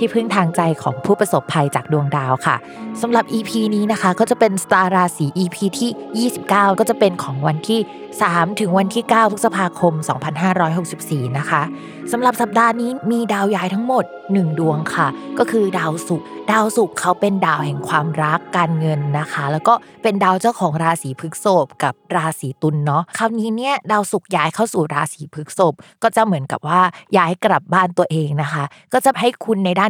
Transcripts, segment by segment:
ที่พึ่งทางใจของผู้ประสบภัยจากดวงดาวค่ะสำหรับ EP นี้นะคะก็จะเป็นสตาร์ราศี EP ที่ 29 ก็จะเป็นของวันที่ 3 ถึงวันที่ 9 พฤษภาคม 2564 นะคะสำหรับสัปดาห์นี้มีดาวย้ายทั้งหมด 1 ดวงค่ะ ก็คือดาวศุกร์ดาวศุกร์เขาเป็นดาวแห่งความรักการเงินนะคะ แล้วก็เป็นดาวเจ้าของราศีพฤษภกับราศีตุลเนาะคราวนี้เนี่ยดาวศุกร์ย้ายเข้าสู่ราศีพฤษภก็จะเหมือนกับว่าย้ายกลับบ้านตัวเองนะคะ ก็จะให้คุณในด้าน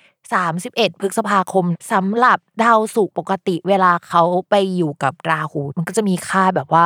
31 พฤษภาคมสำหรับดาวศุกร์ปกติเวลาเขาไปอยู่กับราหู มันก็จะมีค่าแบบว่า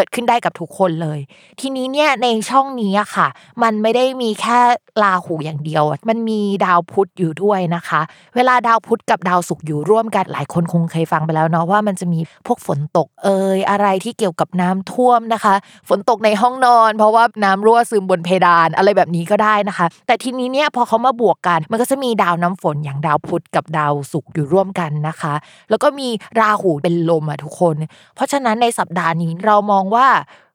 เกิดขึ้นได้กับทุกคนเลย ทีนี้เนี่ยในช่องนี้อะค่ะ มันไม่ได้มีแค่ราหูอย่างเดียว มันมีดาวพุธอยู่ด้วยนะคะ เวลาดาวพุธกับดาวศุกร์อยู่ร่วมกันหลายคนคงเคยฟังไปแล้วเนาะว่ามันจะมีพวกฝนตกเอยอะไรที่เกี่ยวกับน้ำท่วมนะคะ ฝนตกในห้องนอน เพราะว่าน้ำรั่วซึมบนเพดานอะไรแบบนี้ก็ได้นะคะ แต่ทีนี้เนี่ยพอเขามาบวกกัน มันก็จะมีดาวน้ำฝนอย่างดาวพุธกับดาวศุกร์อยู่ร่วมกันนะคะ แล้วก็มีราหูเป็นลมอะทุกคน เพราะฉะนั้นในสัปดาห์นี้เรามองว่า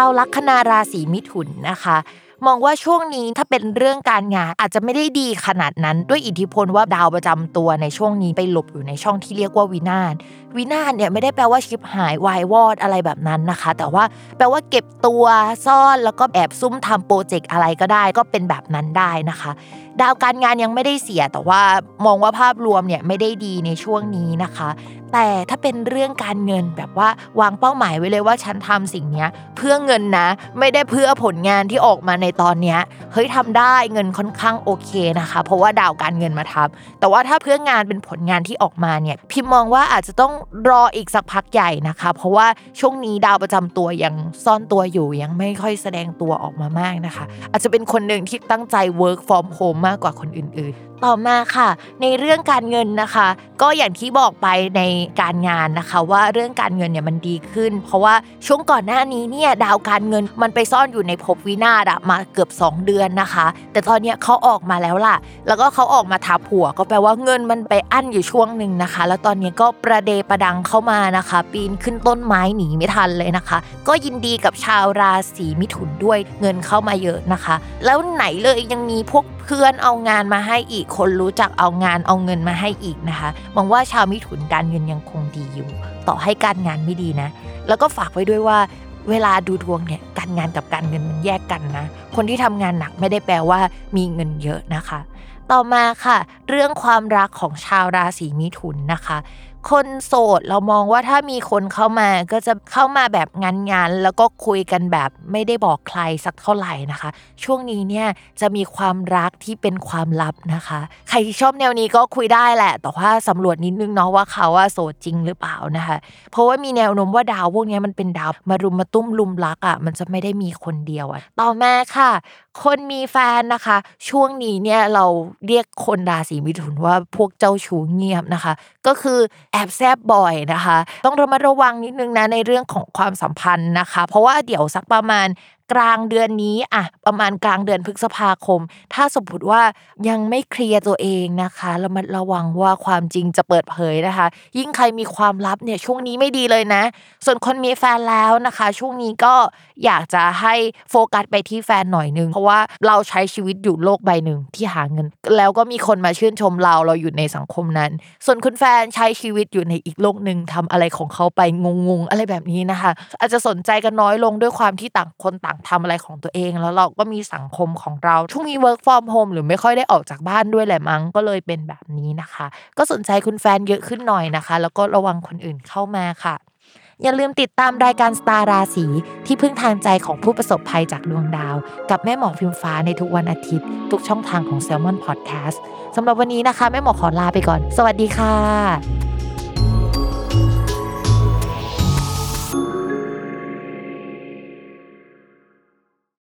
าวลัคนาราศีมิถุนนะคะ มองว่าช่วงนี้ถ้าเป็นเรื่องการงานอาจจะไม่ได้ดีขนาดนั้นด้วยอิทธิพลว่าดาวประจำตัวในช่วงนี้ไปหลบอยู่ในช่องที่เรียกว่าวินาศวินาศเนี่ยไม่ได้แปลว่าชิบหายวายวอดอะไรแบบนั้นนะคะ แต่ว่าแปลว่าเก็บตัวซ่อนแล้วก็แอบซุ่มทำโปรเจกต์อะไรก็ได้ ก็เป็นแบบนั้นได้นะคะ ดาวการงานยังไม่ได้เสียแต่ว่ามองว่าภาพรวมเนี่ยไม่ได้ดีในช่วงนี้นะคะ แต่ถ้าเป็นเรื่องการเงินแบบว่าวางเป้าหมายไว้เลยว่าฉันทำสิ่งนี้เพื่อเงินนะ ไม่ได้เพื่อผลงานที่ออกมาในตอนเนี้ยเฮ้ยทำได้เงินค่อนข้างโอเคนะคะ เพราะว่าดาวการเงินมาทับแต่ว่าถ้าเพื่องานเป็นผลงานที่ออกมาเนี่ยพิมมองว่าอาจจะต้องรออีกสักพักใหญ่นะคะ เพราะว่าช่วงนี้ดาวประจำตัวยังซ่อนตัวอยู่ยังไม่ค่อยแสดงตัวออกมามากนะคะ อาจจะเป็นคนหนึ่งที่ตั้งใจ work from home มากกว่าคนอื่นๆต่อมาค่ะ ในเรื่องการเงินนะคะ ก็อย่างที่บอกไปในการงานนะคะ ว่าเรื่องการเงินเนี่ยมันดีขึ้น เพราะว่าช่วงก่อนหน้านี้เนี่ยดาวการเงินมันไปซ่อนอยู่ในภพวินาศอะมาเกือบ 2 เดือนนะคะ แต่ตอนเนี้ยเขาออกมาแล้วล่ะ แล้วก็เขาออกมาทับหัวก็แปลว่าเงินมันไปอั้นอยู่ช่วงหนึ่งนะคะ แล้วตอนนี้ก็ประเดประดังเข้ามานะคะ ปีนขึ้นต้นไม้หนีไม่ทันเลยนะคะ ก็ยินดีกับชาวราศีมิถุนด้วยเงินเข้ามาเยอะนะคะ แล้วไหนเลยยังมีพวกเพื่อนเอางานมาให้อีกคนรู้จักเอางานเอาเงินมาให้อีกนะคะมองว่าชาวมิถุนการเงินยังคงดีอยู่ ต่อให้การงานไม่ดีนะ แล้วก็ฝากไว้ด้วยว่าเวลาดูดวงเนี่ยการงานกับการเงินมันแยกกันนะ คนที่ทำงานหนักไม่ได้แปลว่ามีเงินเยอะนะคะ ต่อมาค่ะ เรื่องความรักของชาวราศีมิถุนนะคะ คนโสดเรามองว่าถ้ามีคนเข้ามาก็จะเข้ามาแบบงานงานๆแล้วก็คุยกันแบบไม่ได้บอกใครสักเท่าไหร่นะคะ ช่วงนี้เนี่ยจะมีความรักที่เป็นความลับนะคะ ใครที่ชอบแนวนี้ก็คุยได้แหละ แต่ว่าสำรวจนิดนึงเนาะว่าเขาว่าโสดจริงหรือเปล่านะคะ เพราะว่ามีแนวโน้มว่าดาวพวกนี้มันเป็นดาวมารุมมาตุ้มลุมรักอะมันจะไม่ได้มีคนเดียวอะต่อมาค่ะ คนมีแฟนนะคะ ช่วงนี้เนี่ยเราเรียกคนราศีมิถุนว่าพวกเจ้าชู้เงียบนะคะ ก็คือแอบแซบบ่อยนะคะ ต้องระมัดระวังนิดนึงนะในเรื่องของความสัมพันธ์นะคะ เพราะว่าเดี๋ยวสักประมาณ กลางเดือนนี้อะประมาณกลางเดือนพฤษภาคม ถ้าสมมติว่ายังไม่เคลียร์ตัวเองนะคะระมัดระวังว่าความจริงจะเปิดเผยนะคะ ยิ่งใครมีความลับเนี่ยช่วงนี้ไม่ดีเลยนะ ส่วนคนมีแฟนแล้วนะคะ ช่วงนี้ก็อยากจะให้โฟกัสไปที่แฟนหน่อยนึง เพราะว่าเราใช้ชีวิตอยู่โลกใบหนึ่งที่หาเงิน แล้วก็มีคนมาชื่นชมเราเราอยู่ในสังคมนั้น ส่วนคุณแฟนใช้ชีวิตอยู่ในอีกโลกหนึ่งทำอะไรของเขาไปงงๆอะไรแบบนี้นะคะ อาจจะสนใจกันน้อยลงด้วยความที่ต่างคนต่างทำอะไรของตัวเอง แล้วเราก็มีสังคมของเราช่วงนี้ work from home หรือไม่ค่อยได้ออกจากบ้านด้วยแหละมั้งก็เลยเป็นแบบนี้นะคะ ก็สนใจคุณแฟนเยอะขึ้นหน่อยนะคะ แล้วก็ระวังคนอื่นเข้ามาค่ะ อย่าลืมติดตามรายการสตาร์ราศีที่พึ่งทางใจของผู้ประสบภัยจากดวงดาว กับแม่หมอพิมฟ้าในทุกวันอาทิตย์ ทุกช่องทางของ s ซ l m o n Podcast สำหรับวันนี้นะคะแม่หมอขอลาไปก่อน สวัสดีค่ะ